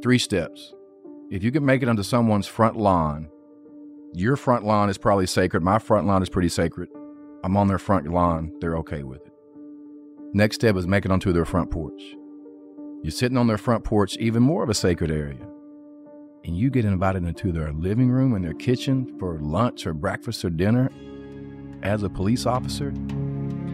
Three steps. If you can make it onto someone's front lawn, your front lawn is probably sacred. My front lawn is pretty sacred. I'm on their front lawn. They're okay with it. Next step is make it onto their front porch. You're sitting on their front porch, even more of a sacred area. And you get invited into their living room and their kitchen for lunch or breakfast or dinner as a police officer.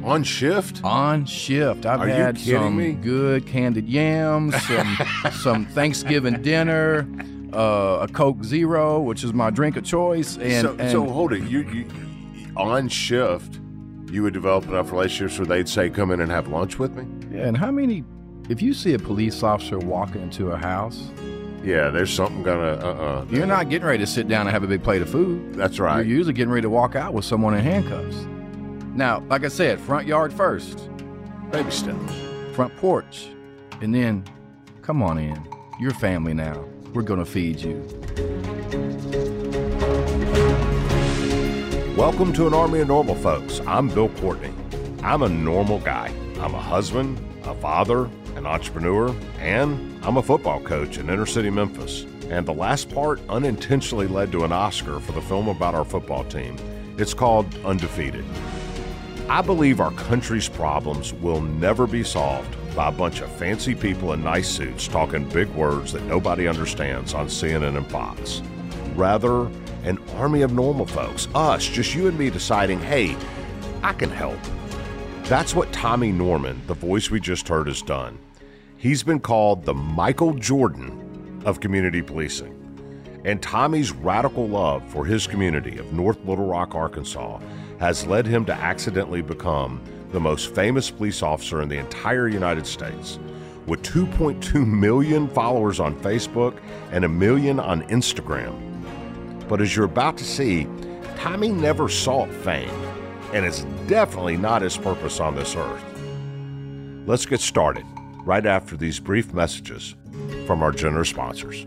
On shift? On shift. I've Are had some me? good candied yams, some some Thanksgiving dinner, uh, a Coke Zero, which is my drink of choice. And, so, and so hold it. You, you on shift, you would develop enough relationships where they'd say, "Come in and have lunch with me." yeah, and how many? If you see a police officer walking into a house, Yeah, there's something gonna. Uh, uh you're not getting ready to sit down and have a big plate of food. That's right. You're usually getting ready to walk out with someone in handcuffs. Now, like I said, front yard first, Baby steps. front porch, and then come on in. You're family now. We're gonna feed you. Welcome to an army of normal folks. I'm Bill Courtney. I'm a normal guy. I'm a husband, a father, an entrepreneur, and I'm a football coach in inner city Memphis. And the last part unintentionally led to an Oscar for the film about our football team. It's called Undefeated. I believe our country's problems will never be solved by a bunch of fancy people in nice suits talking big words that nobody understands on CNN and Fox. Rather, an army of normal folks, us, just you and me deciding, hey, I can help. That's what Tommy Norman, the voice we just heard, has done. He's been called the Michael Jordan of community policing. And Tommy's radical love for his community of North Little Rock, Arkansas, has led him to accidentally become the most famous police officer in the entire United States. With 2.2 million followers on Facebook and a million on Instagram. But as you're about to see, Tommy never sought fame, and it's definitely not his purpose on this earth. Let's get started right after these brief messages from our generous sponsors.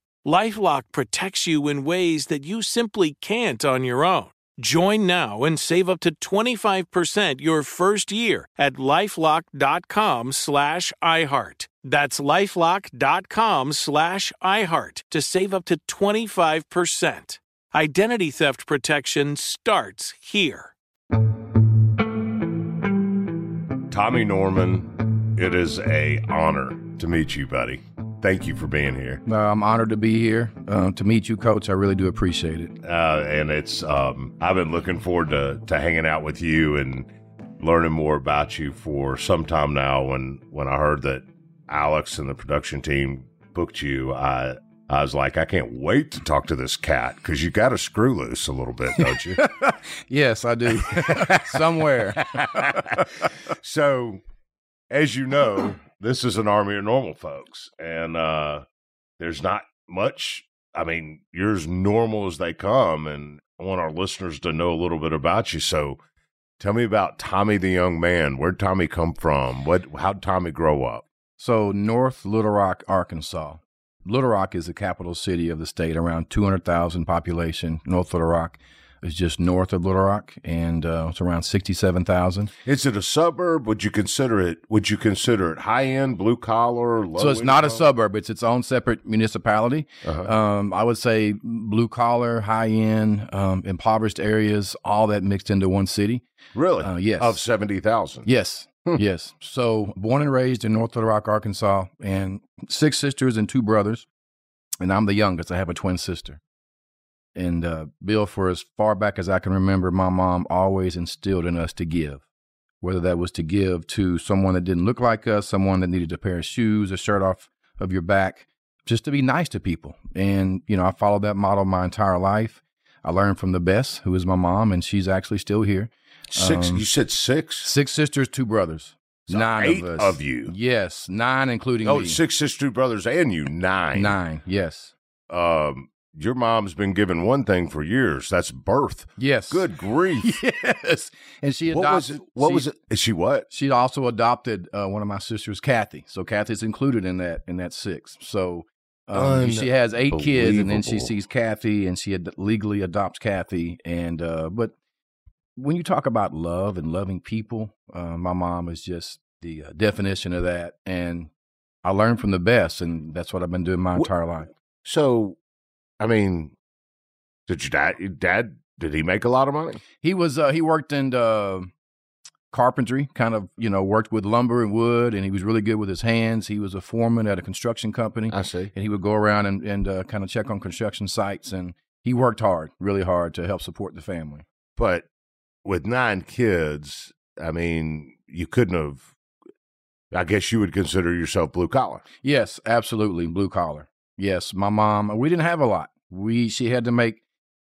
Lifelock protects you in ways that you simply can't on your own. Join now and save up to 25% your first year at lifelock.com slash iHeart. That's lifelock.com slash iHeart to save up to 25%. Identity theft protection starts here. Tommy Norman, it is a honor to meet you, buddy. Thank you for being here. Uh, I'm honored to be here uh, to meet you, Coach. I really do appreciate it. Uh, and it's um, I've been looking forward to to hanging out with you and learning more about you for some time now. When when I heard that Alex and the production team booked you, I I was like, I can't wait to talk to this cat because you got to screw loose a little bit, don't you? yes, I do. Somewhere. so, as you know, this is an army of normal folks, and uh, there's not much. I mean, you're as normal as they come, and I want our listeners to know a little bit about you. So, tell me about Tommy the young man. Where'd Tommy come from? What? How'd Tommy grow up? So, North Little Rock, Arkansas. Little Rock is the capital city of the state, around 200,000 population. North Little Rock is just north of Little Rock, and uh, it's around 67,000. Is it a suburb? Would you consider it? Would you consider it high end, blue collar? so it's not a suburb; it's its own separate municipality. Uh-huh. Um, I would say blue collar, high end, um, impoverished areas, all that mixed into one city. Really? Uh, yes. Of seventy thousand. Yes. Hmm. Yes. So born and raised in North Little Rock, Arkansas, and six sisters and two brothers. And I'm the youngest. I have a twin sister. And uh, Bill, for as far back as I can remember, my mom always instilled in us to give, whether that was to give to someone that didn't look like us, someone that needed a pair of shoes, a shirt off of your back, just to be nice to people. And, you know, I followed that model my entire life. I learned from the best, who is my mom, and she's actually still here. Six. Um, you said six. Six sisters, two brothers. So nine eight of us. of you. Yes, nine, including oh, me. six sisters, two brothers, and you nine. Nine. Yes. Um, your mom's been given one thing for years. That's birth. Yes. Good grief. yes. And she What was adopted. it? What she, was it? Is she what? She also adopted uh, one of my sisters, Kathy. So Kathy's included in that in that six. So um, she has eight kids, and then she sees Kathy, and she ad- legally adopts Kathy. And uh, but when you talk about love and loving people, uh, my mom is just the uh, definition of that. And I learned from the best, and that's what I've been doing my entire life. So, I mean, did your dad? Your dad? Did he make a lot of money? He was uh, he worked in uh, carpentry, kind of you know worked with lumber and wood, and he was really good with his hands. He was a foreman at a construction company, I see. and he would go around and, and uh, kind of check on construction sites. And he worked hard, really hard, to help support the family. But with nine kids, I mean, you couldn't have. I guess you would consider yourself blue collar. Yes, absolutely, blue collar. Yes, my mom. We didn't have a lot. We she had to make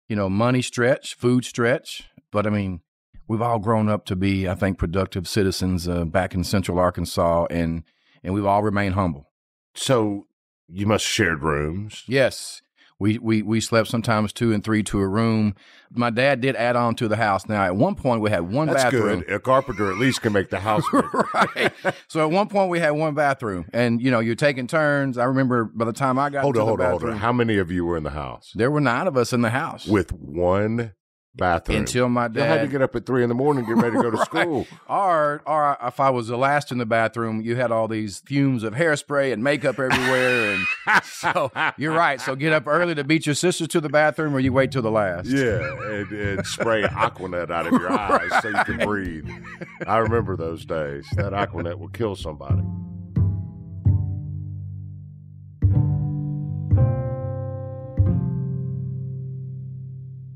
you know money stretch, food stretch. But I mean, we've all grown up to be, I think, productive citizens uh, back in Central Arkansas, and and we've all remained humble. So you must have shared rooms. Yes. We, we we slept sometimes two and three to a room. My dad did add on to the house. Now at one point we had one That's bathroom. good. A carpenter at least can make the house right. So at one point we had one bathroom, and you know you're taking turns. I remember by the time I got hold to on, the hold on, hold on. How many of you were in the house there were nine of us in the house with one bathroom? until my you had to get up at three in the morning, get ready to go to Right. school. Or, or if I was the last in the bathroom, you had all these fumes of hairspray and makeup everywhere, and so you're right. So get up early to beat your sisters to the bathroom, or you wait till the last. Yeah, and, and spray Aquanet out of your eyes so you can breathe. I remember those days. That Aquanet will kill somebody.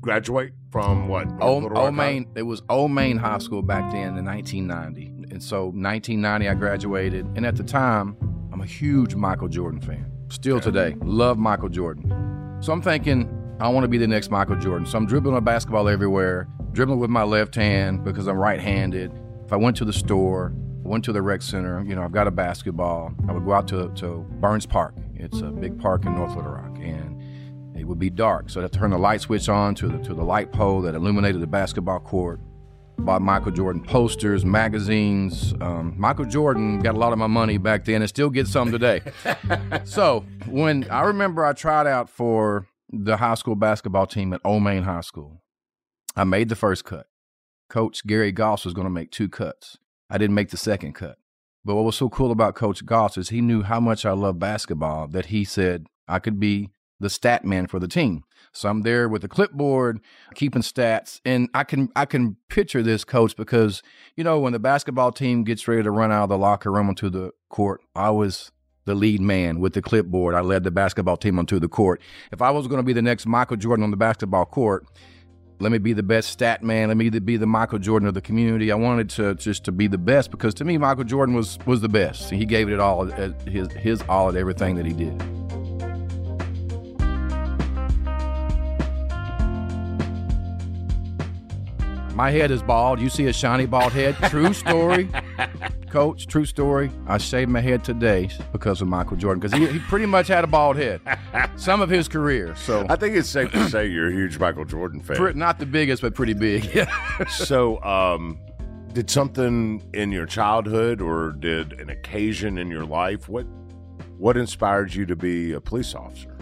Graduate from what? Old, Old Main, it was Old Main High School back then in 1990. And so 1990, I graduated. And at the time, I'm a huge Michael Jordan fan. Still today, love Michael Jordan. So I'm thinking, I want to be the next Michael Jordan. So I'm dribbling a basketball everywhere, dribbling with my left hand because I'm right handed. If I went to the store, went to the rec center, you know, I've got a basketball. I would go out to, to Burns Park. It's a big park in North Little Rock. And it would be dark, so I'd have to turn the light switch on to the to the light pole that illuminated the basketball court. Bought Michael Jordan posters, magazines. Um, Michael Jordan got a lot of my money back then, and still gets some today. so when I remember, I tried out for the high school basketball team at Old Main High School. I made the first cut. Coach Gary Goss was going to make two cuts. I didn't make the second cut. But what was so cool about Coach Goss is he knew how much I love basketball that he said I could be the stat man for the team. So I'm there with the clipboard, keeping stats, and I can I can picture this coach because you know when the basketball team gets ready to run out of the locker room onto the court, I was the lead man with the clipboard. I led the basketball team onto the court. If I was going to be the next Michael Jordan on the basketball court, let me be the best stat man. Let me be the Michael Jordan of the community. I wanted to just to be the best because to me Michael Jordan was was the best. He gave it all at his his all at everything that he did. My head is bald. You see a shiny bald head. True story. Coach, true story. I shaved my head today because of Michael Jordan because he, he pretty much had a bald head some of his career. So I think it's safe to say you're a huge Michael Jordan fan. Not the biggest, but pretty big. Yeah. so, um, did something in your childhood or did an occasion in your life what what inspired you to be a police officer?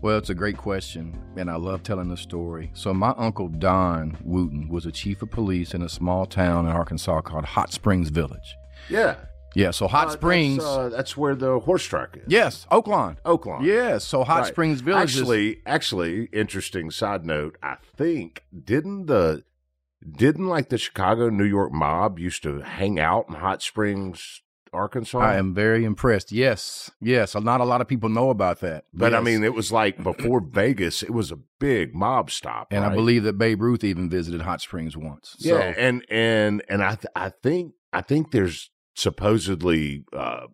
Well, it's a great question, and I love telling the story. So, my uncle Don Wooten was a chief of police in a small town in Arkansas called Hot Springs Village. Yeah. Yeah, so Hot Uh, Springs. That's, uh, that's where the horse track is. yes, Oaklawn. Oaklawn. Yes, so Hot Right. Springs Village is. Actually, actually, interesting side note. I think didn't the didn't like the Chicago New York mob used to hang out in Hot Springs, Arkansas. I am very impressed. Yes, yes. Not a lot of people know about that. but I mean, it was like before Vegas. It was a big mob stop, and I believe that Babe Ruth even visited Hot Springs once. Yeah, So, and and and I th- I think I think there's supposedly uh,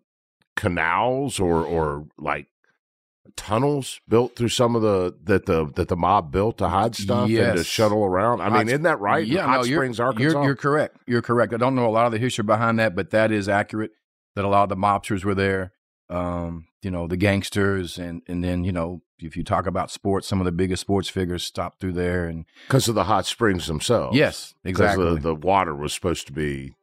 canals or or like tunnels built through some of the that the that the mob built to hide stuff and to shuttle around. I Hot mean, isn't that right? Yeah, Hot no, you're- Springs, Arkansas. You're, you're correct. You're correct. I don't know a lot of the history behind that, but that is accurate. That a lot of the mobsters were there. Um, you know, the gangsters, and and then you know, if you talk about sports, some of the biggest sports figures stopped through there. And because of the hot springs themselves. yes, exactly. The, the water was supposed to be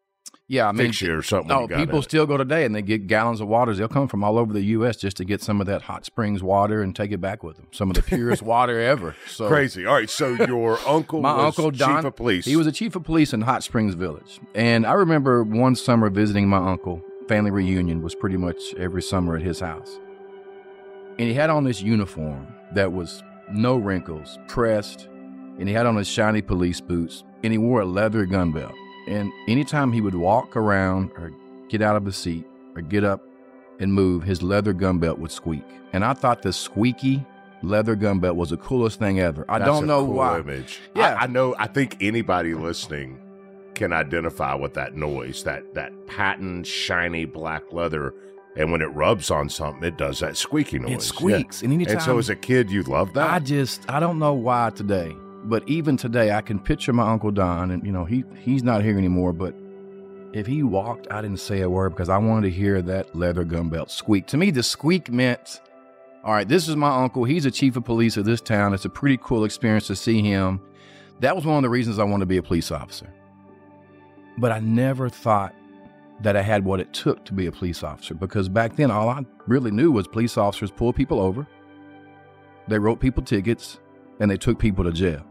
yeah, I mean, or something. Oh, people it. still go today and they get gallons of waters. They'll come from all over the U.S. just to get some of that hot springs water and take it back with them. Some of the purest water ever. So crazy. All right, so your uncle, My was uncle Don, chief of police. He was a chief of police in Hot Springs Village, and I remember one summer visiting my uncle. Family reunion was pretty much every summer at his house, and he had on this uniform that was no wrinkles, pressed, and he had on his shiny police boots, and he wore a leather gun belt. And anytime he would walk around or get out of the seat or get up and move, his leather gun belt would squeak. And I thought the squeaky leather gun belt was the coolest thing ever. I That's don't a know cool why. Image. Yeah. I, I know. I think anybody listening can identify with that noise. That that patent shiny black leather, and when it rubs on something, it does that squeaky noise. It squeaks. And Yeah. anytime And so, as a kid, you loved that. I just I don't know why today, but even today I can picture my uncle Don, and you know he he's not here anymore. But if he walked, I didn't say a word because I wanted to hear that leather gun belt squeak. To me, the squeak meant, all right, this is my uncle. He's a chief of police of this town. It's a pretty cool experience to see him. That was one of the reasons I wanted to be a police officer. But I never thought that I had what it took to be a police officer because back then all I really knew was police officers pull people over, they wrote people tickets, and they took people to jail.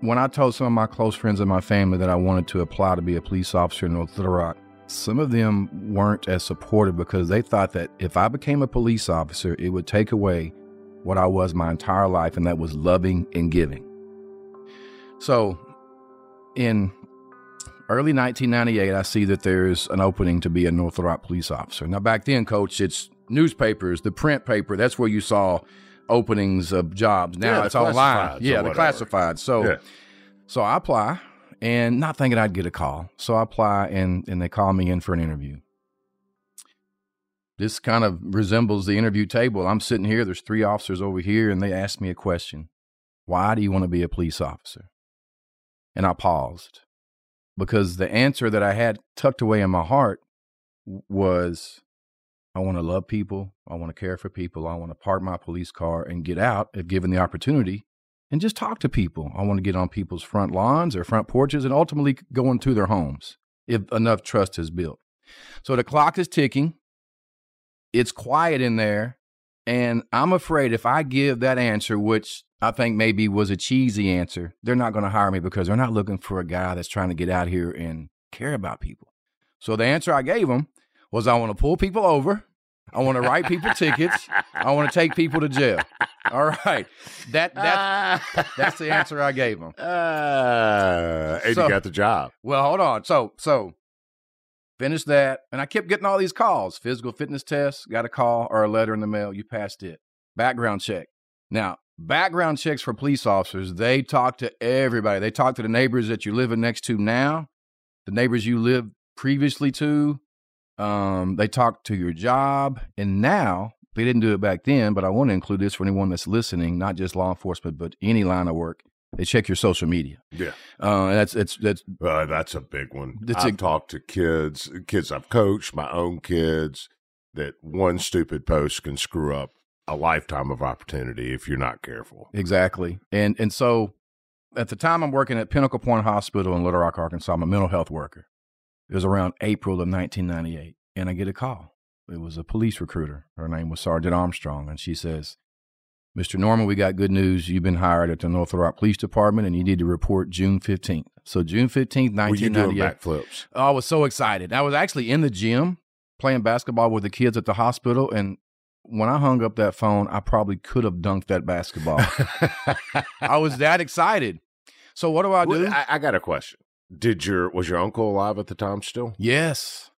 When I told some of my close friends in my family that I wanted to apply to be a police officer in North Little Rock, some of them weren't as supportive because they thought that if I became a police officer, it would take away what I was my entire life, and that was loving and giving. So, in early 1998, I see that there's an opening to be a North Little Rock police officer. Now, back then, coach, it's newspapers, the print paper, that's where you saw openings of jobs. Now Yeah, it's online. Yeah, the classified. So, Yeah. so I apply and not thinking I'd get a call. So I apply and, and they call me in for an interview. This kind of resembles the interview table. I'm sitting here, there's three officers over here, and they ask me a question Why do you want to be a police officer? And I paused because the answer that I had tucked away in my heart was I want to love people. I want to care for people. I want to park my police car and get out if given the opportunity and just talk to people. I want to get on people's front lawns or front porches and ultimately go into their homes if enough trust is built. So the clock is ticking. It's quiet in there. And I'm afraid if I give that answer, which I think maybe was a cheesy answer, they're not going to hire me because they're not looking for a guy that's trying to get out here and care about people. So the answer I gave them was I want to pull people over. I want to write people tickets. I want to take people to jail. All right. That that's that's the answer I gave them. Uh, and So- you got the job. Well, hold on. So, so finished that, and I kept getting all these calls. Physical fitness test, got a call or a letter in the mail. You passed it. Background check. Now, background checks for police officers. They talk to everybody. They talk to the neighbors that you're living next to now, the neighbors you lived previously to. Um, they talk to your job, and now they didn't do it back then. But I want to include this for anyone that's listening, not just law enforcement, but any line of work. They check your social media. Yeah. Uh, and that's that's Uh, that's a big one. I've a- talked to kids, kids I've coached, my own kids, that one stupid post can screw up a lifetime of opportunity if you're not careful. exactly. And and so at the time I'm working at Pinnacle Point Hospital in Little Rock, Arkansas. I'm a mental health worker. It was around April of 1998, and I get a call. It was a police recruiter. Her name was Sergeant Armstrong, and she says, "Mr. Norman, we got good news. You've been hired at the North Little Rock Police Department, and you need to report June 15th." So June 15th, Were you doing 1998. backflips? Oh, I was so excited. I was actually in the gym playing basketball with the kids at the hospital, and when I hung up that phone, I probably could have dunked that basketball. I was that excited. So what do I do? Well, I, I got a question. Did your was your uncle alive at the time still? yes.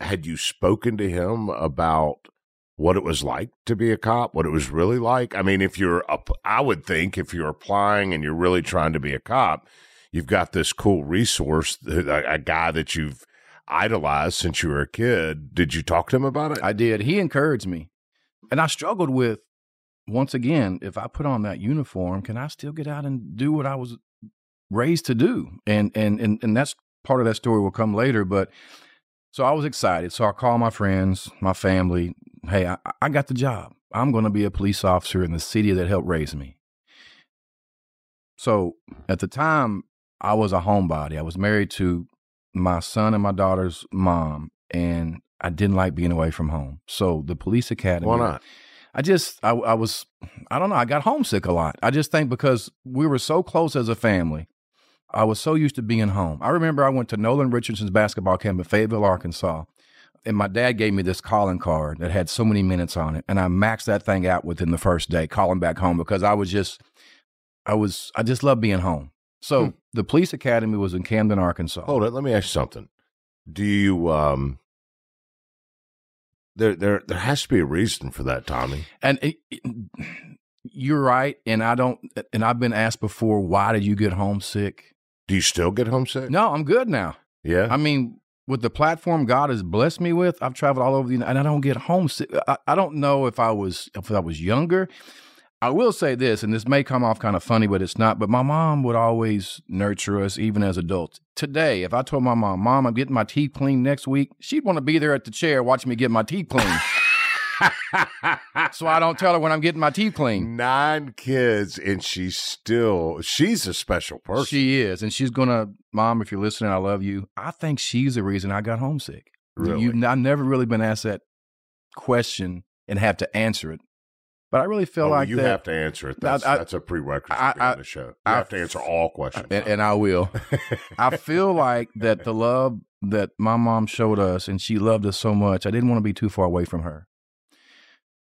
Had you spoken to him about what it was like to be a cop? What it was really like? I mean, if you're up, I would think if you're applying and you're really trying to be a cop, you've got this cool resource, a, a guy that you've idolized since you were a kid. Did you talk to him about it? I did. He encouraged me. And I struggled with once again, if I put on that uniform, can I still get out and do what I was raised to do? And and and and that's part of that story will come later, but so I was excited. So I called my friends, my family, hey, I, I got the job. I'm going to be a police officer in the city that helped raise me. So at the time, I was a homebody. I was married to my son and my daughter's mom, and I didn't like being away from home. So the police academy. Why not? I just, I, I was, I don't know, I got homesick a lot. I just think because we were so close as a family, I was so used to being home. I remember I went to Nolan Richardson's basketball camp in Fayetteville, Arkansas, and my dad gave me this calling card that had so many minutes on it, and I maxed that thing out within the first day, calling back home because I was just, I was, I just love being home. So Hmm. the police academy was in Camden, Arkansas. Hold it. Let me ask you something. Do you um? There, there, there has to be a reason for that, Tommy. And it, it- you're right, and I don't, and I've been asked before, why did you get homesick? Do you still get homesick? No, I'm good now. Yeah. I mean, with the platform God has blessed me with, I've traveled all over the and I don't get homesick. I, I don't know if I was if I was younger. I will say this, and this may come off kind of funny, but it's not. But my mom would always nurture us, even as adults. Today, if I told my mom, "Mom, I'm getting my teeth cleaned next week," she'd want to be there at the chair watching me get my teeth cleaned. so I don't tell her when I'm getting my teeth cleaned. Nine kids, and she's still she's a special person. She is, and she's gonna, Mom, if you're listening, I love you. I think she's the reason I got homesick. Really? You, I've never really been asked that question and have to answer it, but I really feel Oh, like you that, have to answer it. That's, I- that's a prerequisite I- on the show. You I- have to answer all questions. and, and I will. I feel like that the love that my mom showed us, and she loved us so much. I didn't want to be too far away from her,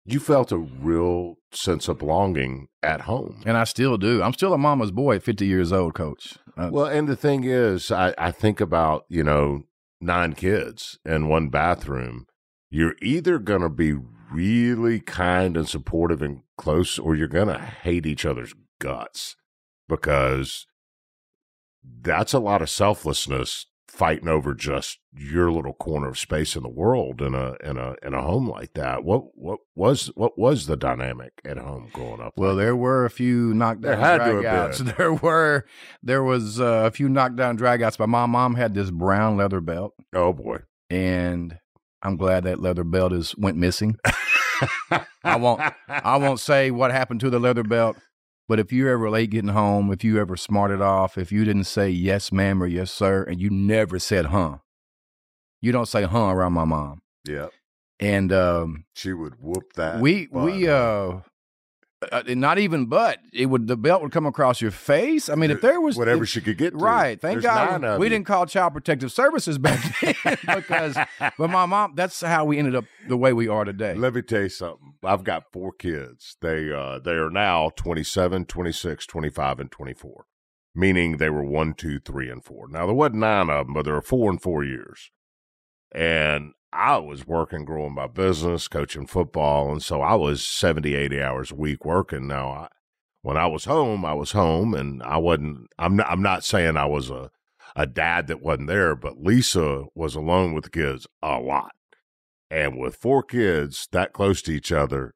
you felt a real sense of belonging at home. and I still do. I'm still a mama's boy at 50 years old, Coach. Uh, Well, and the thing is, I, I think about, you know, nine kids in one bathroom. You're either going to be really kind and supportive and close, or you're going to hate each other's guts because that's a lot of selflessness fighting over just your little corner of space in the world in a in a in a home like that. What what was what was the dynamic at home growing up? Well, there were a few knockdown There had to have dragouts. There were there was uh, a few knockdown dragouts. But my mom had this brown leather belt, oh boy. and I'm glad that leather belt is went missing. I won't I won't say what happened to the leather belt, but if you're ever late getting home, if you ever smarted off, if you didn't say yes ma'am or yes sir, and you never said huh, you don't say huh around my mom. Yeah. And um, She would whoop that. we we uh, uh, not even but it would the belt would come across your face. I mean, if there was whatever if- she could get to. Right. Thank There's God we you. didn't call Child Protective Services back then because, but my mom, that's how we ended up the way we are today. Let me tell you something. I've got four kids. They uh they are now 27, 26, 25, and 24. Meaning they were one, two, three, and four. Now there wasn't nine of them, but there were four and four years. And I was working, growing my business, coaching football, and so I was 70, 80 hours a week working. Now I when I was home, I was home and I wasn't I'm not I'm not saying I was a a dad that wasn't there, but Lisa was alone with the kids a lot. And with four kids that close to each other,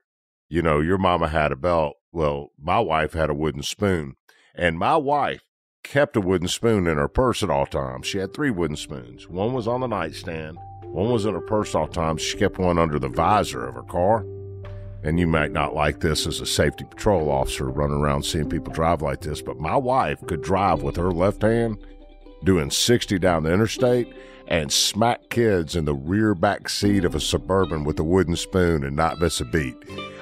you know, your mama had a belt. Well, my wife had a wooden spoon. And my wife kept a wooden spoon in her purse at all times. She had three wooden spoons. One was on the nightstand, one was in her purse all times. She kept one under the visor of her car. And you might not like this as a safety patrol officer running around seeing people drive like this, but my wife could drive with her left hand doing 60 down the interstate and smack kids in the rear back seat of a suburban with a wooden spoon and not miss a beat.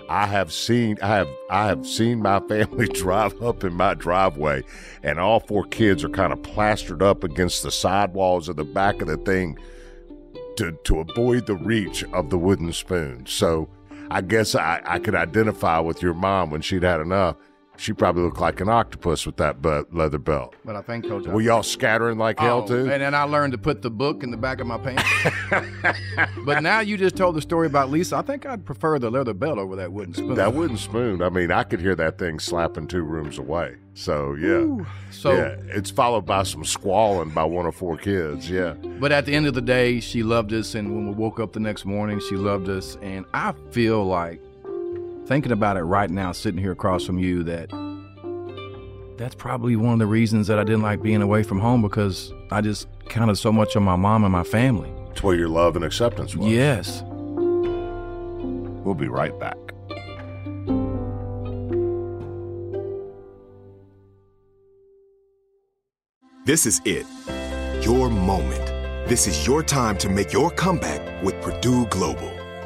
I have seen I have I have seen my family drive up in my driveway and all four kids are kind of plastered up against the sidewalls of the back of the thing to to avoid the reach of the wooden spoon. So I guess I, I could identify with your mom when she'd had enough. She probably looked like an octopus with that belt, leather belt. But I think, Coach, Were y'all scattering like hell Oh, too? And then I learned to put the book in the back of my pants. but now you just told the story about Lisa. I think I'd prefer the leather belt over that wooden spoon. That wooden spoon. I mean, I could hear that thing slapping two rooms away. So yeah, So, yeah. It's followed by some squalling by one of four kids. Yeah, but at the end of the day, she loved us, and when we woke up the next morning, she loved us. And I feel like thinking about it right now, sitting here across from you, that that's probably one of the reasons that I didn't like being away from home because I just counted so much on my mom and my family. it's where your love and acceptance was. Yes. We'll be right back. This is it. Your moment. This is your time to make your comeback with Purdue Global.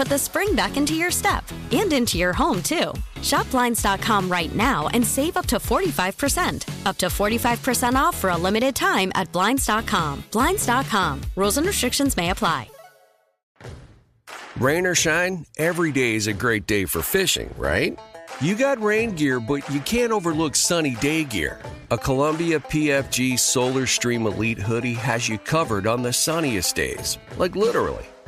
put the spring back into your step and into your home, too. Shop Blinds.com right now and save up to 45%. Up to 45% off for a limited time at Blinds.com. Blinds.com. Rules and restrictions may apply. Rain or shine, every day is a great day for fishing, right? You got rain gear, but you can't overlook sunny day gear. A Columbia PFG Solar Stream Elite hoodie has you covered on the sunniest days. Like literally.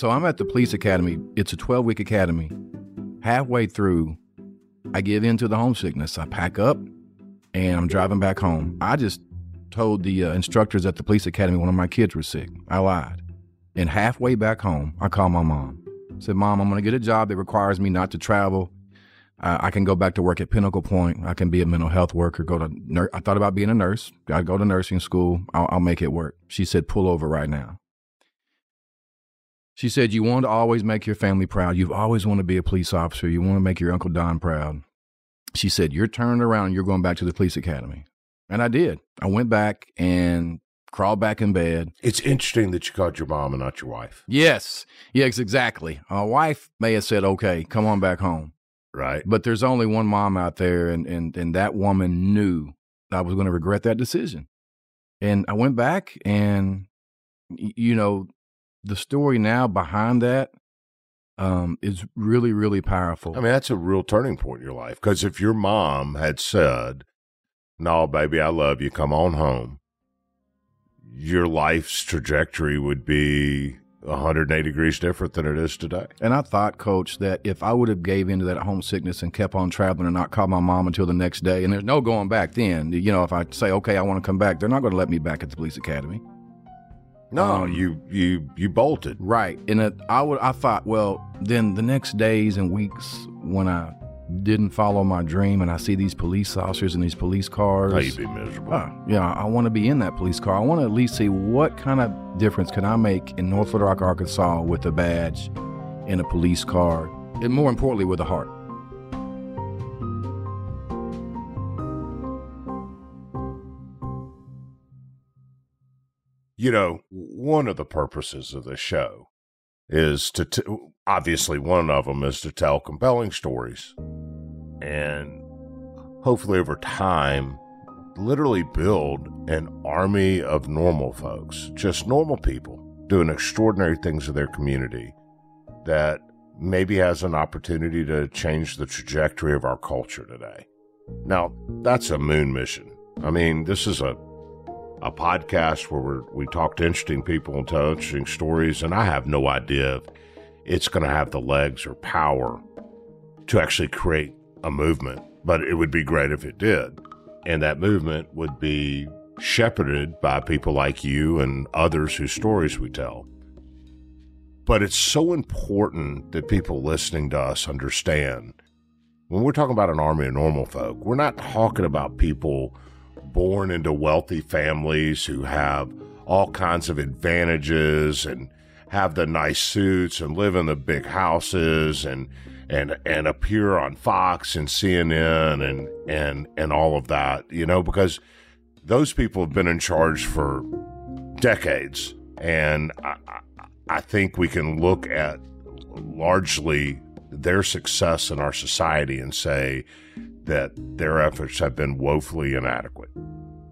So I'm at the police academy. It's a 12 week academy. Halfway through, I give in to the homesickness. I pack up and I'm driving back home. I just told the uh, instructors at the police academy one of my kids were sick. I lied. And halfway back home, I called my mom. said, Mom, I'm going to get a job that requires me not to travel. Uh, I can go back to work at Pinnacle Point. I can be a mental health worker. Go to nur- I thought about being a nurse. I go to nursing school. I'll, I'll make it work. She said, "Pull over right now." She said, "You want to always make your family proud. You've always wanted to be a police officer. You want to make your Uncle Don proud." She said, "You're turning around. and You're going back to the police academy." And I did. I went back and crawled back in bed. It's interesting that you called your mom and not your wife, Yes, yes, exactly. My wife may have said, "Okay, come on back home." right? But there's only one mom out there, and and and that woman knew I was going to regret that decision. And I went back, and you know, the story now behind that um, is really, really powerful. I mean, that's a real turning point in your life. Because if your mom had said, No, baby, I love you, come on home, your life's trajectory would be 180 degrees different than it is today. and I thought, Coach, that if I would have gave into that homesickness and kept on traveling and not called my mom until the next day, and there's no going back then. You know, if I say, okay, I want to come back, they're not going to let me back at the police academy. No, Um, you you you bolted. Right. And it, I would I thought, well, then the next days and weeks when I didn't follow my dream and I see these police officers and these police cars. Oh, you'd be miserable. ah, yeah, I want to be in that police car. I want to at least see what kind of difference can I make in North Little Rock, Arkansas with a badge in a police car, and more importantly, with a heart. You know, one of the purposes of the show is to, t- obviously, one of them is to tell compelling stories. And hopefully, over time, literally build an army of normal folks, just normal people doing extraordinary things in their community that maybe has an opportunity to change the trajectory of our culture today. Now, that's a moon mission. I mean, this is a a podcast where we talk to interesting people and tell interesting stories, and I have no idea if it's going to have the legs or power to actually create a movement, but it would be great if it did. And that movement would be shepherded by people like you and others whose stories we tell. But it's so important that people listening to us understand when we're talking about an army of normal folk, we're not talking about people born into wealthy families who have all kinds of advantages and have the nice suits and live in the big houses and and and appear on Fox and CNN and and and all of that, you know, because those people have been in charge for decades, and I, I- think we can look at largely their success in our society and say that their efforts have been woefully inadequate.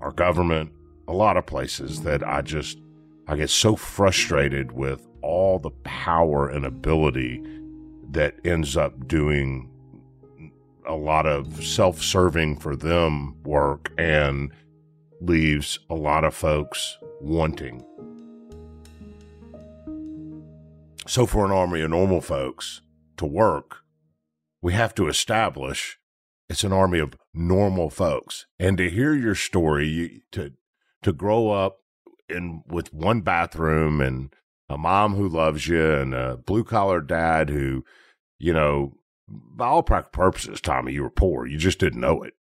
Our government, a lot of places that I just I get so frustrated with all the power and ability that ends up doing a lot of self-serving for them work and leaves a lot of folks wanting. So for an army of normal folks to work, we have to establish it's an army of normal folks. And to hear your story, you, to to grow up in with one bathroom and a mom who loves you and a blue collar dad who, you know, by all practical purposes, Tommy, you were poor. You just didn't know it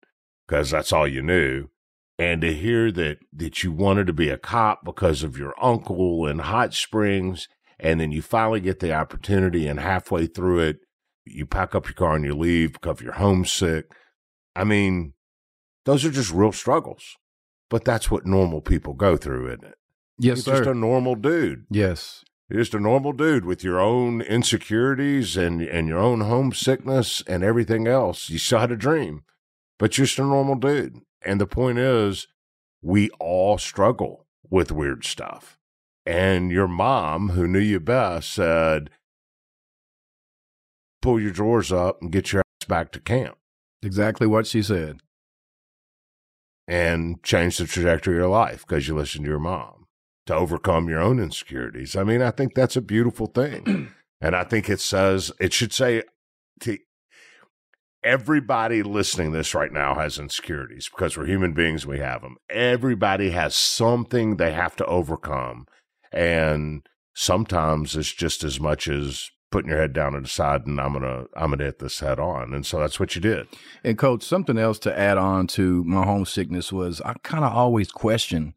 because that's all you knew. And to hear that that you wanted to be a cop because of your uncle in Hot Springs, and then you finally get the opportunity, and halfway through it, you pack up your car and you leave because you're homesick. I mean, those are just real struggles. But that's what normal people go through, isn't it? Yes, You're sir. just a normal dude. yes. You're just a normal dude with your own insecurities and, and your own homesickness and everything else. You still had a dream, but you're just a normal dude. And the point is, we all struggle with weird stuff. And your mom, who knew you best, said, pull your drawers up and get your ass back to camp Exactly what she said. and change the trajectory of your life because you listened to your mom to overcome your own insecurities. I mean, I think that's a beautiful thing. and I think it says, it should say to everybody listening to this right now has insecurities because we're human beings, we have them. Everybody has something they have to overcome. And sometimes it's just as much as putting your head down and deciding I'm gonna I'm gonna hit this head on, and so that's what you did. And coach, something else to add on to my homesickness was I kind of always question,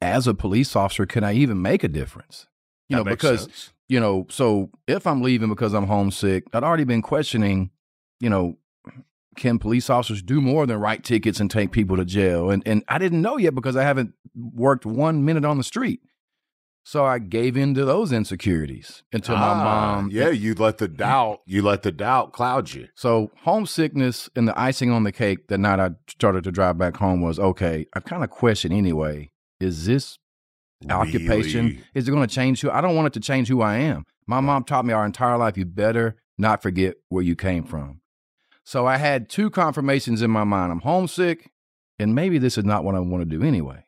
as a police officer, can I even make a difference? You That know, because sense. you know, so if I'm leaving because I'm homesick, I'd already been questioning, you know, can police officers do more than write tickets and take people to jail? And and I didn't know yet because I haven't worked one minute on the street. So I gave in to those insecurities until my Ah, mom yeah, you let the doubt you let the doubt cloud you. so homesickness and the icing on the cake that night I started to drive back home was okay. I kind of question anyway. Is this occupation? Is it going to change who? I don't want it to change who I am. My mom taught me our entire life. You better not forget where you came from. So I had two confirmations in my mind. I'm homesick, and maybe this is not what I want to do anyway.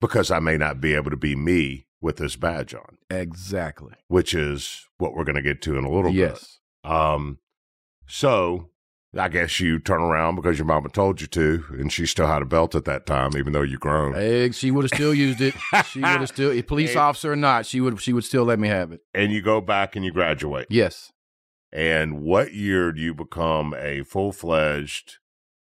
because I may not be able to be me with this badge on, Exactly. which is what we're going to get to in a little yes. bit. Um, so I guess you turn around because your mama told you to, and she still had a belt at that time, even though you grown. Hey, she would have still used it. She would have still, a police officer or not, she would she would still let me have it. And you go back and you graduate. Yes. And what year do you become a full fledged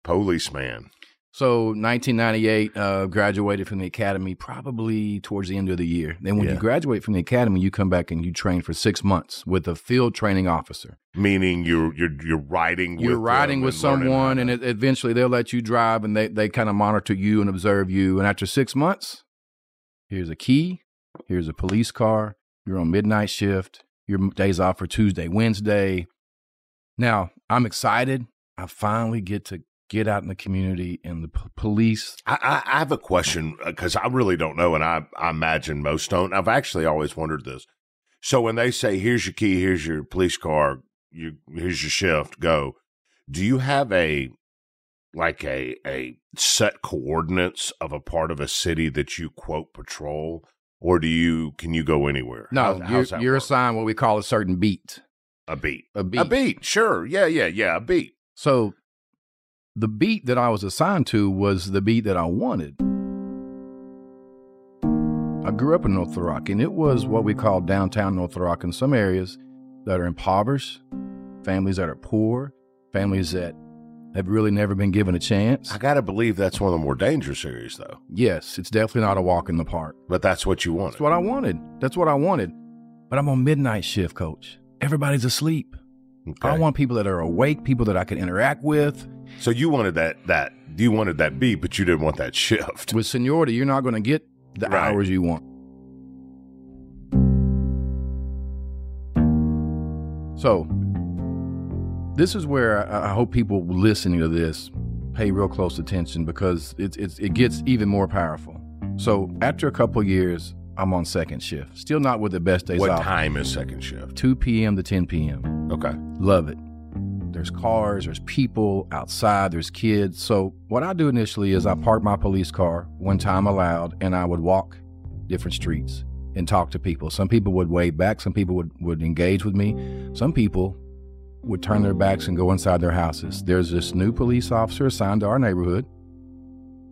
policeman? So 1998, uh, graduated from the academy probably towards the end of the year. Then when Yeah. you graduate from the academy, you come back and you train for six months with a field training officer. Meaning you're you're you're riding You're with riding with and someone, and it, eventually they'll let you drive, and they they kind of monitor you and observe you. And after six months, here's a key, here's a police car. You're on midnight shift. Your days off for Tuesday, Wednesday. Now I'm excited. I finally get to get out in the community, and the p- police I, I, I have a question uh, because I really don't know, and I, I imagine most don't. I've actually always wondered this. So when they say, "Here's your key, here's your police car, you here's your shift, go," do you have a like a a set coordinates of a part of a city that you quote patrol, or do you can you go anywhere? No, How- you're, you're assigned what we call a certain beat. a beat, A beat. a beat, sure, yeah, yeah, yeah, a beat. So the beat that I was assigned to was the beat that I wanted. I grew up in North Little Rock, and it was what we call downtown North Little Rock in some areas that are impoverished, families that are poor, families that have really never been given a chance. I got to believe that's one of the more dangerous areas, though. yes, it's definitely not a walk in the park. But that's what you wanted. That's what I wanted. That's what I wanted. But I'm on midnight shift, coach. Everybody's asleep. I want people that are awake, people that I can interact with. So you wanted that that you wanted that beat, but you didn't want that shift. With seniority, you're not going to get the Right. hours you want. So, this is where I, I hope people listening to this pay real close attention because it, it's it gets even more powerful. So, after a couple years, I'm on second shift. Still not with the best days What off. time is second shift? 2 p.m. to 10 p.m. Okay. Love it. There's cars, there's people outside, there's kids. So, what I do initially is I park my police car one time allowed and I would walk different streets and talk to people. Some people would wave back, some people would, would engage with me. Some people would turn their backs and go inside their houses. There's this new police officer assigned to our neighborhood.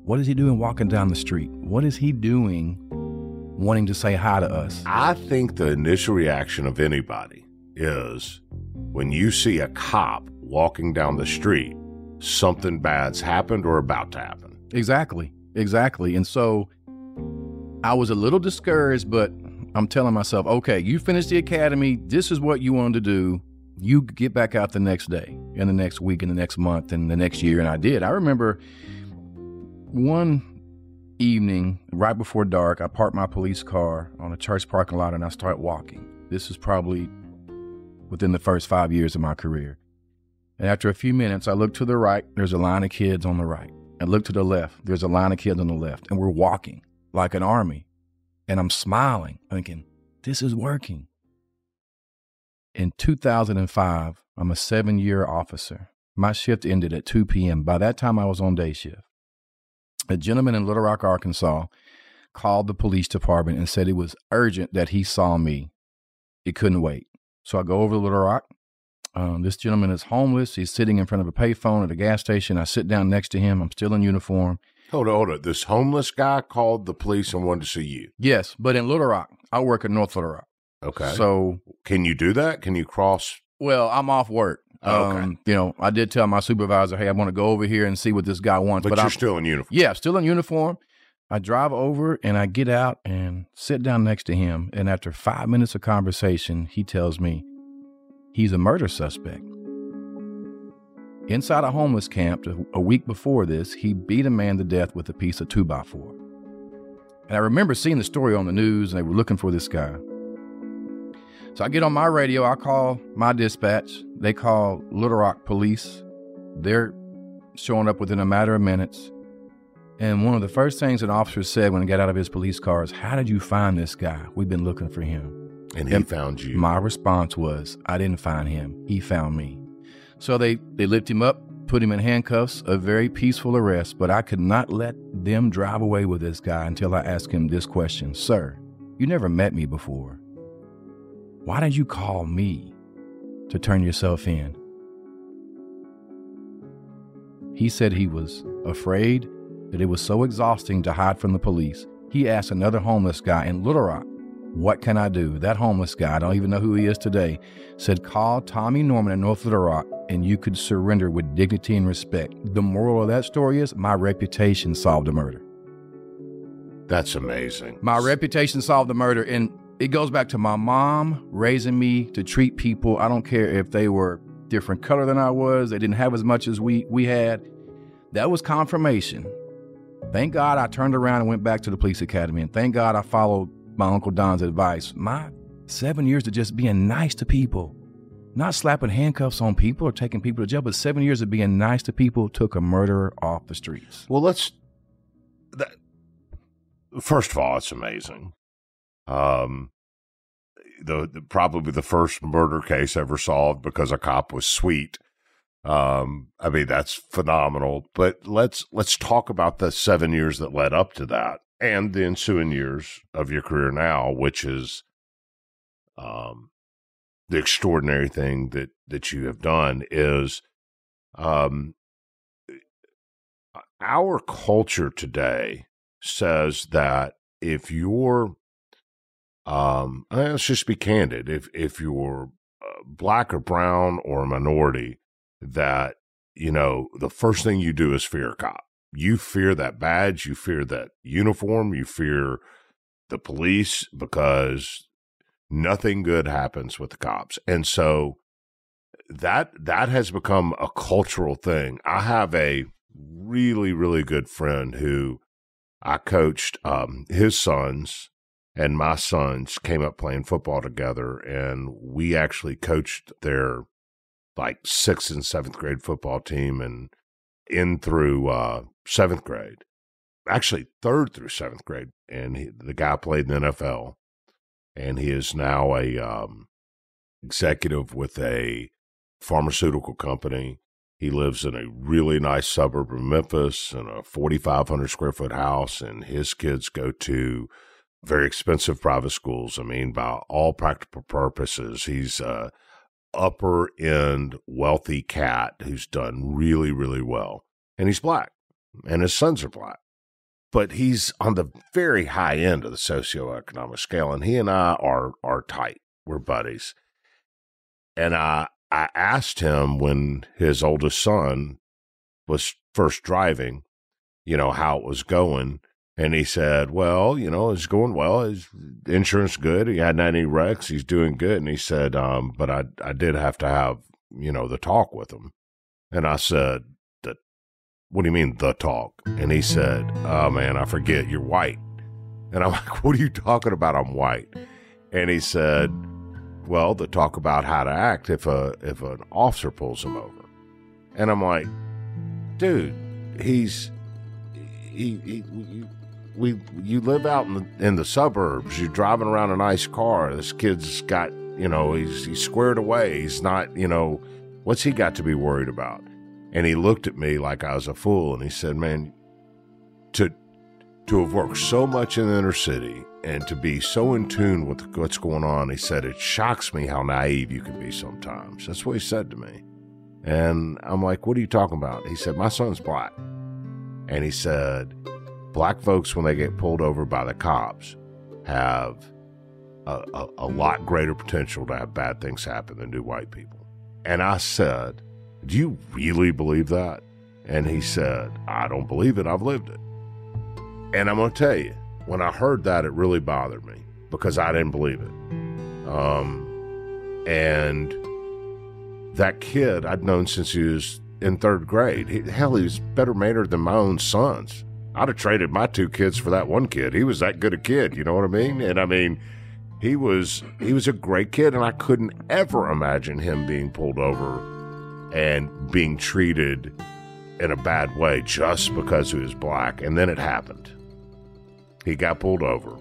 What is he doing walking down the street? What is he doing wanting to say hi to us? I think the initial reaction of anybody is when you see a cop walking down the street, something bad's happened or about to happen. Exactly. Exactly. And so I was a little discouraged, but I'm telling myself, okay, you finished the academy. This is what you wanted to do. You get back out the next day, and the next week, and the next month, and the next year. And I did. I remember one evening, right before dark, I parked my police car on a church parking lot and I start walking. This is probably within the first five years of my career. And after a few minutes, I look to the right, there's a line of kids on the right. I look to the left, there's a line of kids on the left, and we're walking like an army. And I'm smiling, thinking, this is working. In 2005, I'm a seven year officer. My shift ended at 2 p.m. By that time, I was on day shift. A gentleman in Little Rock, Arkansas, called the police department and said it was urgent that he saw me. It couldn't wait. So I go over to Little Rock. Um, this gentleman is homeless. He's sitting in front of a payphone at a gas station. I sit down next to him. I'm still in uniform. Hold on, hold on. This homeless guy called the police and wanted to see you. Yes, but in Little Rock, I work in North Little Rock. Okay. So, can you do that? Can you cross? well, I'm off work. Oh, okay. Um, you know, I did tell my supervisor, "Hey, I want to go over here and see what this guy wants." But, But, you're I'm still in uniform. yeah, still in uniform. I drive over and I get out and sit down next to him. And after five minutes of conversation, he tells me he's a murder suspect. Inside a homeless camp a- week before this, he beat a man to death with a piece of two by four. And I remember seeing the story on the news and they were looking for this guy. So I get on my radio, I call my dispatch. They call Little Rock Police. They're showing up within a matter of minutes. And one of the first things an officer said when he got out of his police car is, How did you find this guy? We've been looking for him. And he And found you. My response was, I didn't find him. He found me. So they, they lift him up, put him in handcuffs, a very peaceful arrest, but I could not let them drive away with this guy until I asked him this question Sir, you never met me before. Why did you call me to turn yourself in? He said he was afraid that it was so exhausting to hide from the police. He asked another homeless guy in Little Rock, What can I do? That homeless guy, I don't even know who he is today, said, Call Tommy Norman in North Little Rock and you could surrender with dignity and respect. The moral of that story is my reputation solved the murder. That's amazing. My reputation solved the murder. And it goes back to my mom raising me to treat people. I don't care if they were different color than I was, they didn't have as much as we, we had. That was confirmation. Thank God I turned around and went back to the police academy. And thank God I followed my Uncle Don's advice. My seven years of just being nice to people, not slapping handcuffs on people or taking people to jail, but seven years of being nice to people took a murderer off the streets. Well, let's. That, first of all, it's amazing. Um, the, the probably the first murder case ever solved because a cop was sweet. Um, I mean that's phenomenal. But let's let's talk about the seven years that led up to that and the ensuing years of your career now, which is, um, the extraordinary thing that that you have done is, um, our culture today says that if you're um let's just be candid if if you're uh, black or brown or a minority that you know the first thing you do is fear a cop. You fear that badge you fear that uniform you fear the police because nothing good happens with the cops. And so that that has become a cultural thing. I have a really really good friend who I coached um, his sons and my sons came up playing football together, and we actually coached their like sixth and seventh grade football team, and in through uh, seventh grade, actually third through seventh grade, and he, the guy played in the NFL, and he is now a um, executive with a pharmaceutical company. He lives in a really nice suburb of Memphis in a 4,500 square foot house, and his kids go to very expensive private schools. I mean, by all practical purposes, he's a upper end wealthy cat who's done really, really well. And he's black, and his sons are black. But he's on the very high end of the socioeconomic scale, and he and I are are tight. We're buddies. And I I asked him when his oldest son was first driving, you know, how it was going. And he said, well, you know, it's going well. His insurance good. He hadn't had any wrecks. He's doing good. And he said, um, but I, I did have to have, you know, the talk with him. And I said, the, what do you mean the talk? And he said, oh man, I forget you're white. And I'm like, what are you talking about? I'm white. And he said, well, the talk about how to act if a if an officer pulls him over. And I'm like, dude, he's he, he you, we you live out in the in the suburbs. You're driving around a nice car. This kid's got you know he's he's squared away. He's not you know what's he got to be worried about? And he looked at me like I was a fool, and he said, "Man, to to have worked so much in the inner city and to be so in tune with what's going on, he said, it shocks me how naive you can be sometimes. That's what he said to me. And I'm like, what are you talking about? He said, my son's black. And he said, black folks, when they get pulled over by the cops, have a, a, a lot greater potential to have bad things happen than do white people. And I said, Do you really believe that? And he said, I don't believe it. I've lived it. And I'm going to tell you, when I heard that, it really bothered me because I didn't believe it. Um, and that kid I'd known since he was in third grade. He, hell, he was better mannered than my own sons. I'd have traded my two kids for that one kid. He was that good a kid, you know what I mean? And I mean, he was he was a great kid, and I couldn't ever imagine him being pulled over and being treated in a bad way just because he was black. And then it happened. He got pulled over,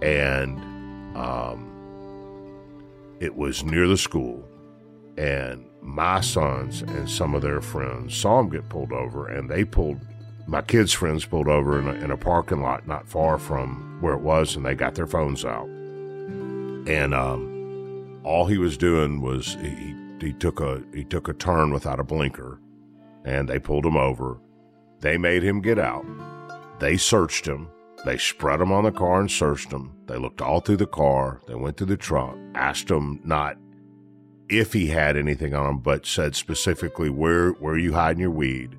and um, it was near the school, and my sons and some of their friends saw him get pulled over, and they pulled my kids' friends pulled over in a, in a parking lot not far from where it was, and they got their phones out. And um, all he was doing was he, he took a he took a turn without a blinker, and they pulled him over. They made him get out. They searched him. They spread him on the car and searched him. They looked all through the car. They went through the trunk, asked him not if he had anything on him, but said specifically where where are you hiding your weed,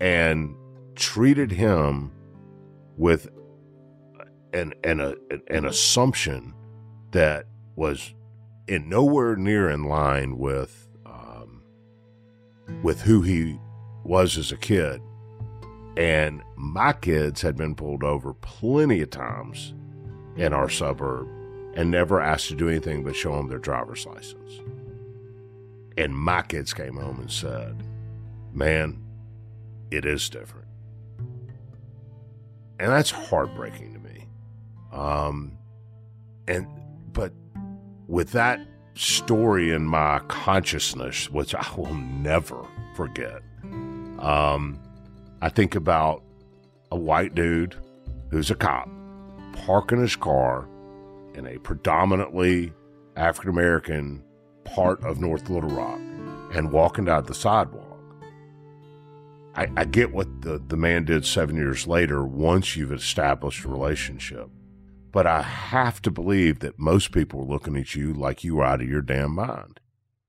and treated him with an an a, an assumption that was in nowhere near in line with um, with who he was as a kid. And my kids had been pulled over plenty of times in our suburb and never asked to do anything but show them their driver's license. And my kids came home and said, Man, it is different. And that's heartbreaking to me. Um, and, but with that story in my consciousness, which I will never forget, um, I think about a white dude who's a cop parking his car in a predominantly African American part of North Little Rock and walking down the sidewalk. I, I get what the, the man did seven years later once you've established a relationship. But I have to believe that most people were looking at you like you were out of your damn mind.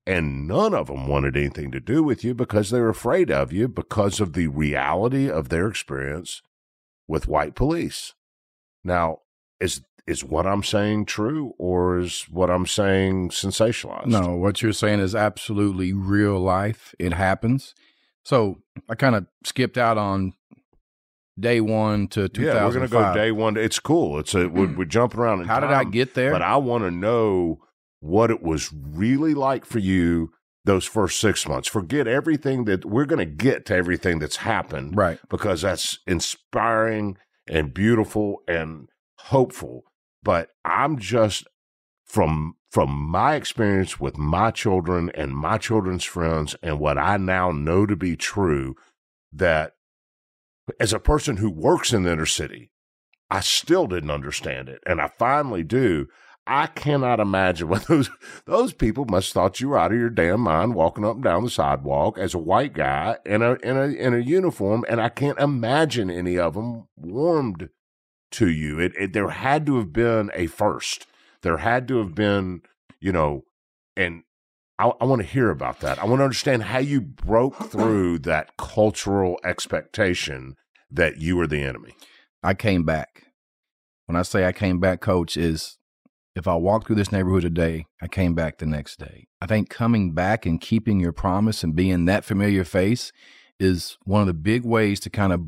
And none of them wanted anything to do with you because they're afraid of you because of the reality of their experience with white police. Now, is is what I'm saying true or is what I'm saying sensationalized? No, what you're saying is absolutely real life. It happens. So I kind of skipped out on day one to 2005. Yeah, we're going to go day one. It's cool. It's a we're, mm. we're jumping around. How time, did I get there? But I want to know what it was really like for you those first six months. Forget everything that we're going to get to everything that's happened, right? Because that's inspiring and beautiful and hopeful. But I'm just from from my experience with my children and my children's friends and what I now know to be true that as a person who works in the inner city, I still didn't understand it. And I finally do. I cannot imagine what those those people must thought you were out of your damn mind walking up and down the sidewalk as a white guy in a in a in a uniform, and I can't imagine any of them warmed to you. It, it there had to have been a first. There had to have been, you know, and I, I want to hear about that. I want to understand how you broke through that cultural expectation that you were the enemy. I came back. When I say I came back, coach, is if I walk through this neighborhood today, I came back the next day. I think coming back and keeping your promise and being that familiar face is one of the big ways to kind of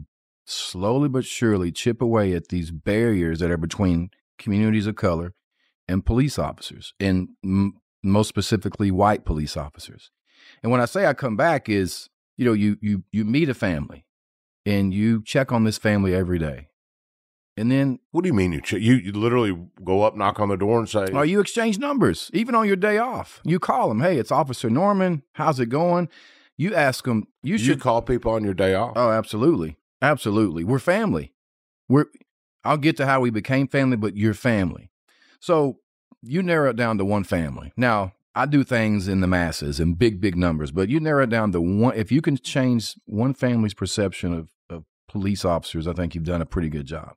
slowly but surely chip away at these barriers that are between communities of color and police officers, and m- most specifically white police officers. And when I say I come back is, you know, you you you meet a family and you check on this family every day. And then what do you mean you ch- you you literally go up knock on the door and say Oh, you exchange numbers even on your day off. You call them, "Hey, it's Officer Norman. How's it going?" You ask them, you, you should call people on your day off. Oh, absolutely. Absolutely. We're family. We're I'll get to how we became family, but you're family. So you narrow it down to one family. Now, I do things in the masses and big, big numbers, but you narrow it down to one. If you can change one family's perception of, of police officers, I think you've done a pretty good job.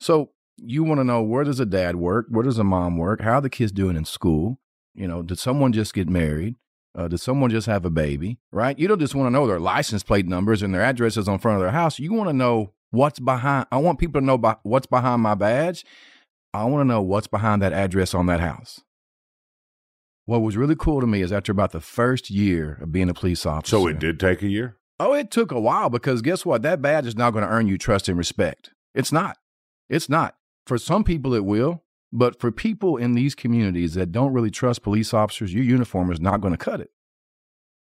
So you want to know where does a dad work? Where does a mom work? How are the kids doing in school? You know, did someone just get married? Uh, did someone just have a baby? Right? You don't just want to know their license plate numbers and their addresses on front of their house. You want to know what's behind. I want people to know what's behind my badge. I want to know what's behind that address on that house. What was really cool to me is after about the first year of being a police officer. So it did take a year? Oh, it took a while because guess what? That badge is not going to earn you trust and respect. It's not. It's not. For some people, it will. But for people in these communities that don't really trust police officers, your uniform is not going to cut it.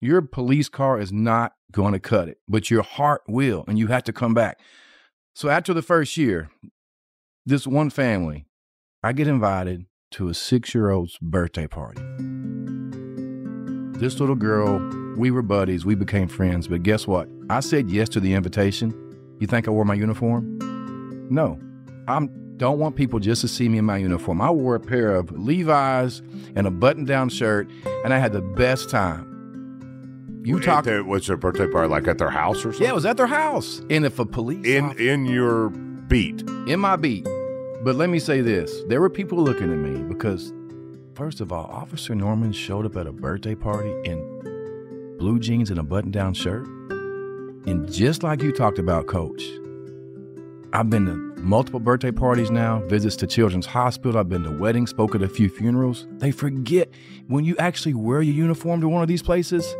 Your police car is not going to cut it, but your heart will, and you have to come back. So after the first year, this one family, I get invited to a six year old's birthday party. This little girl, we were buddies, we became friends, but guess what? I said yes to the invitation. You think I wore my uniform? No. I don't want people just to see me in my uniform. I wore a pair of Levi's and a button down shirt, and I had the best time. You talk. There, was their birthday party like at their house or something? Yeah, it was at their house. And if a police in officer- in your beat. in my beat. But let me say this there were people looking at me because, first of all, Officer Norman showed up at a birthday party in blue jeans and a button down shirt. And just like you talked about, Coach, I've been to multiple birthday parties now, visits to Children's Hospital, I've been to weddings, spoke at a few funerals. They forget when you actually wear your uniform to one of these places,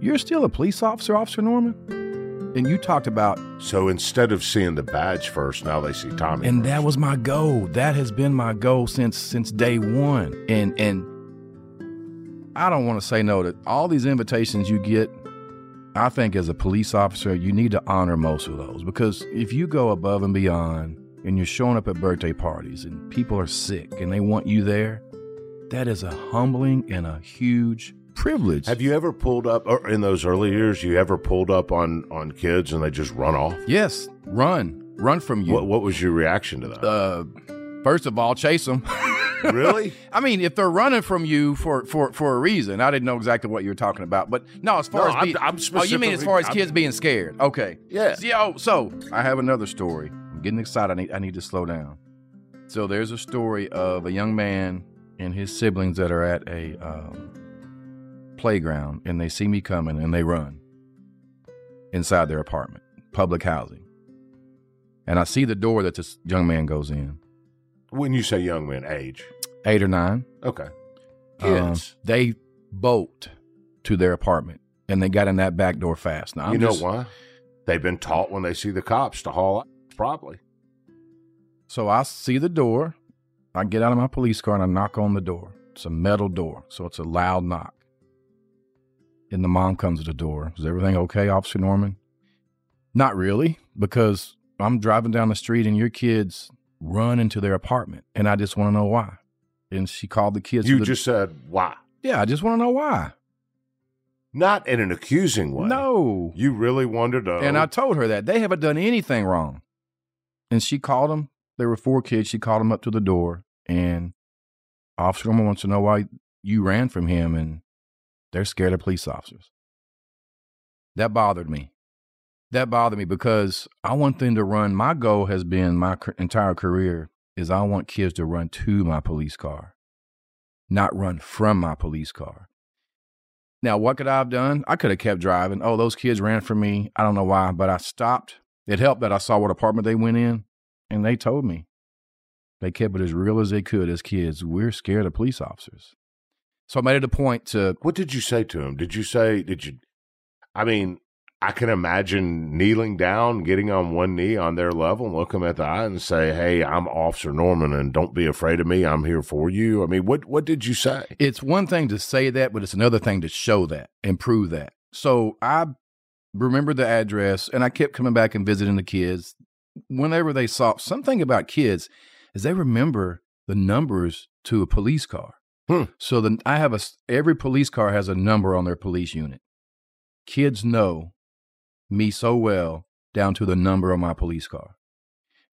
you're still a police officer, Officer Norman. And you talked about So instead of seeing the badge first, now they see Tommy. and first. that was my goal that has been my goal since since day one and and i don't want to say no to all these invitations you get i think as a police officer you need to honor most of those because if you go above and beyond and you're showing up at birthday parties and people are sick and they want you there that is a humbling and a huge privilege Have you ever pulled up or in those early years? You ever pulled up on on kids and they just run off? yes run run from you What what was your reaction to that? uh first of all chase them really? I mean, if they're running from you for for for a reason, I didn't know exactly what you were talking about. But no, as far No, as I'm- being, I'm oh, you mean as far as specifically- kids being scared? Okay, Yeah. See, oh, so I have another story. I'm getting excited. I need I need to slow down. So there's a story of a young man and his siblings that are at a um, playground, and they see me coming, and they run inside their apartment, public housing. And I see the door that this young man goes in, When you say young man, age. eight or nine. Okay. Um, Kids. they bolt to their apartment and they got in that back door fast. Now, I'm you know just- why? They've been taught when they see the cops to haul out. Probably. So I see the door. I get out of my police car and I knock on the door. It's a metal door, so it's a loud knock. And the mom comes to the door. Is everything okay, Officer Norman? Not really, because I'm driving down the street and your kids run into their apartment, and I just want to know why. And she called the kids. You the- just said why? yeah, I just want to know why. Not in an accusing way. No, You really wanted to. And I told her that they haven't done anything wrong. And she called them. There were four kids. She called them up to the door. And Officer Norman wants to know why you ran from him. And they're scared of police officers. That bothered me. That bothered me because I want them to run. My goal has been my entire career is I want kids to run to my police car, not run from my police car. Now, what could I have done? I could have kept driving. Oh, those kids ran from me. I don't know why, but I stopped. It helped that I saw what apartment they went in, and they told me. They kept it as real as they could as kids. We're scared of police officers. So I made it a point to, What did you say to him? Did you say, did you, I mean, I can imagine kneeling down, getting on one knee on their level and look them at the eye and say, Hey, I'm Officer Norman and don't be afraid of me. I'm here for you. I mean, what, what did you say? it's one thing to say that, but it's another thing to show that and prove that. So I remember the address and I kept coming back and visiting the kids. Whenever they saw something about kids, is they remember the numbers to a police car. Hmm. So then I have a every police car has a number on their police unit. Kids know me so well down to the number on my police car,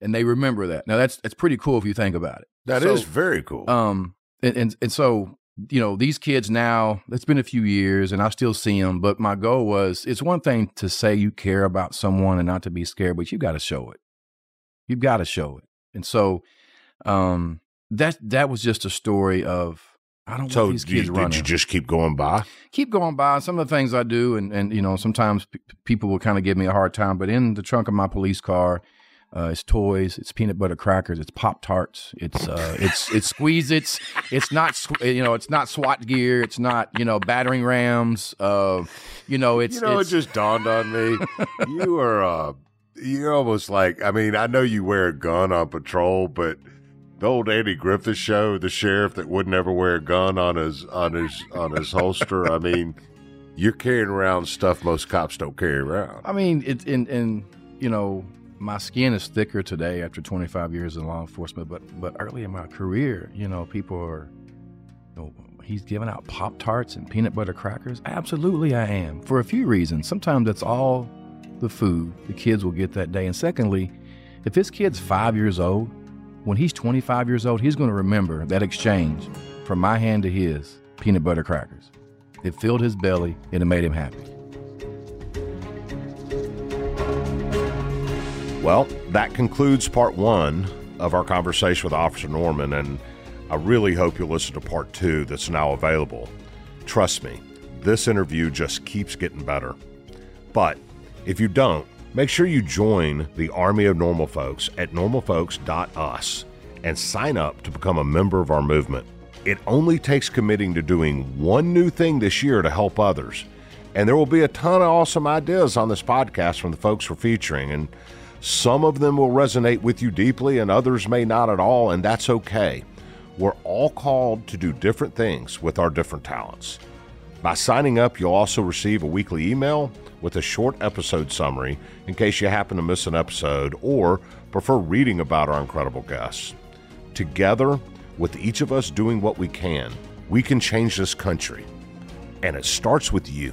and they remember that. Now that's that's pretty cool if you think about it. That is So, very cool. Um, and, and and so you know these kids now. It's been a few years, and I still see them. But my goal was: it's one thing to say you care about someone and not to be scared, but you got to show it. You've got to show it. And so, um, that that was just a story of I don't So want these do you- kids did running. you just keep going by? keep going by some of the things I do, and and you know sometimes p- people will kind of give me a hard time. But in the trunk of my police car, uh, it's toys, it's peanut butter crackers, it's pop tarts, it's uh, it's it's squeeze it's it's not sw- you know it's not SWAT gear, it's not you know battering rams, uh, you know it's you know, it's, it just dawned on me. you are, uh, you're almost like, I mean, I know you wear a gun on patrol, but the old Andy Griffith show, the sheriff that would never wear a gun on his on his on his holster. I mean, you're carrying around stuff most cops don't carry around. I mean, it and and you know, my skin is thicker today after 25 years in law enforcement. But but early in my career, you know, people are, you know, he's giving out pop tarts and peanut butter crackers. Absolutely, I am for a few reasons. Sometimes that's all the food the kids will get that day, and secondly, if his kid's five years old, when he's 25 years old, he's going to remember that exchange from my hand to his peanut butter crackers. It filled his belly and it made him happy. Well, that concludes part one of our conversation with Officer Norman, and I really hope you'll listen to part two that's now available. Trust me, this interview just keeps getting better. But if you don't, make sure you join the Army of Normal Folks at normalfolks.us and sign up to become a member of our movement. It only takes committing to doing one new thing this year to help others. And there will be a ton of awesome ideas on this podcast from the folks we're featuring. And some of them will resonate with you deeply, and others may not at all, and that's okay. We're all called to do different things with our different talents. By signing up, you'll also receive a weekly email with a short episode summary in case you happen to miss an episode or prefer reading about our incredible guests. Together, with each of us doing what we can, we can change this country. And it starts with you.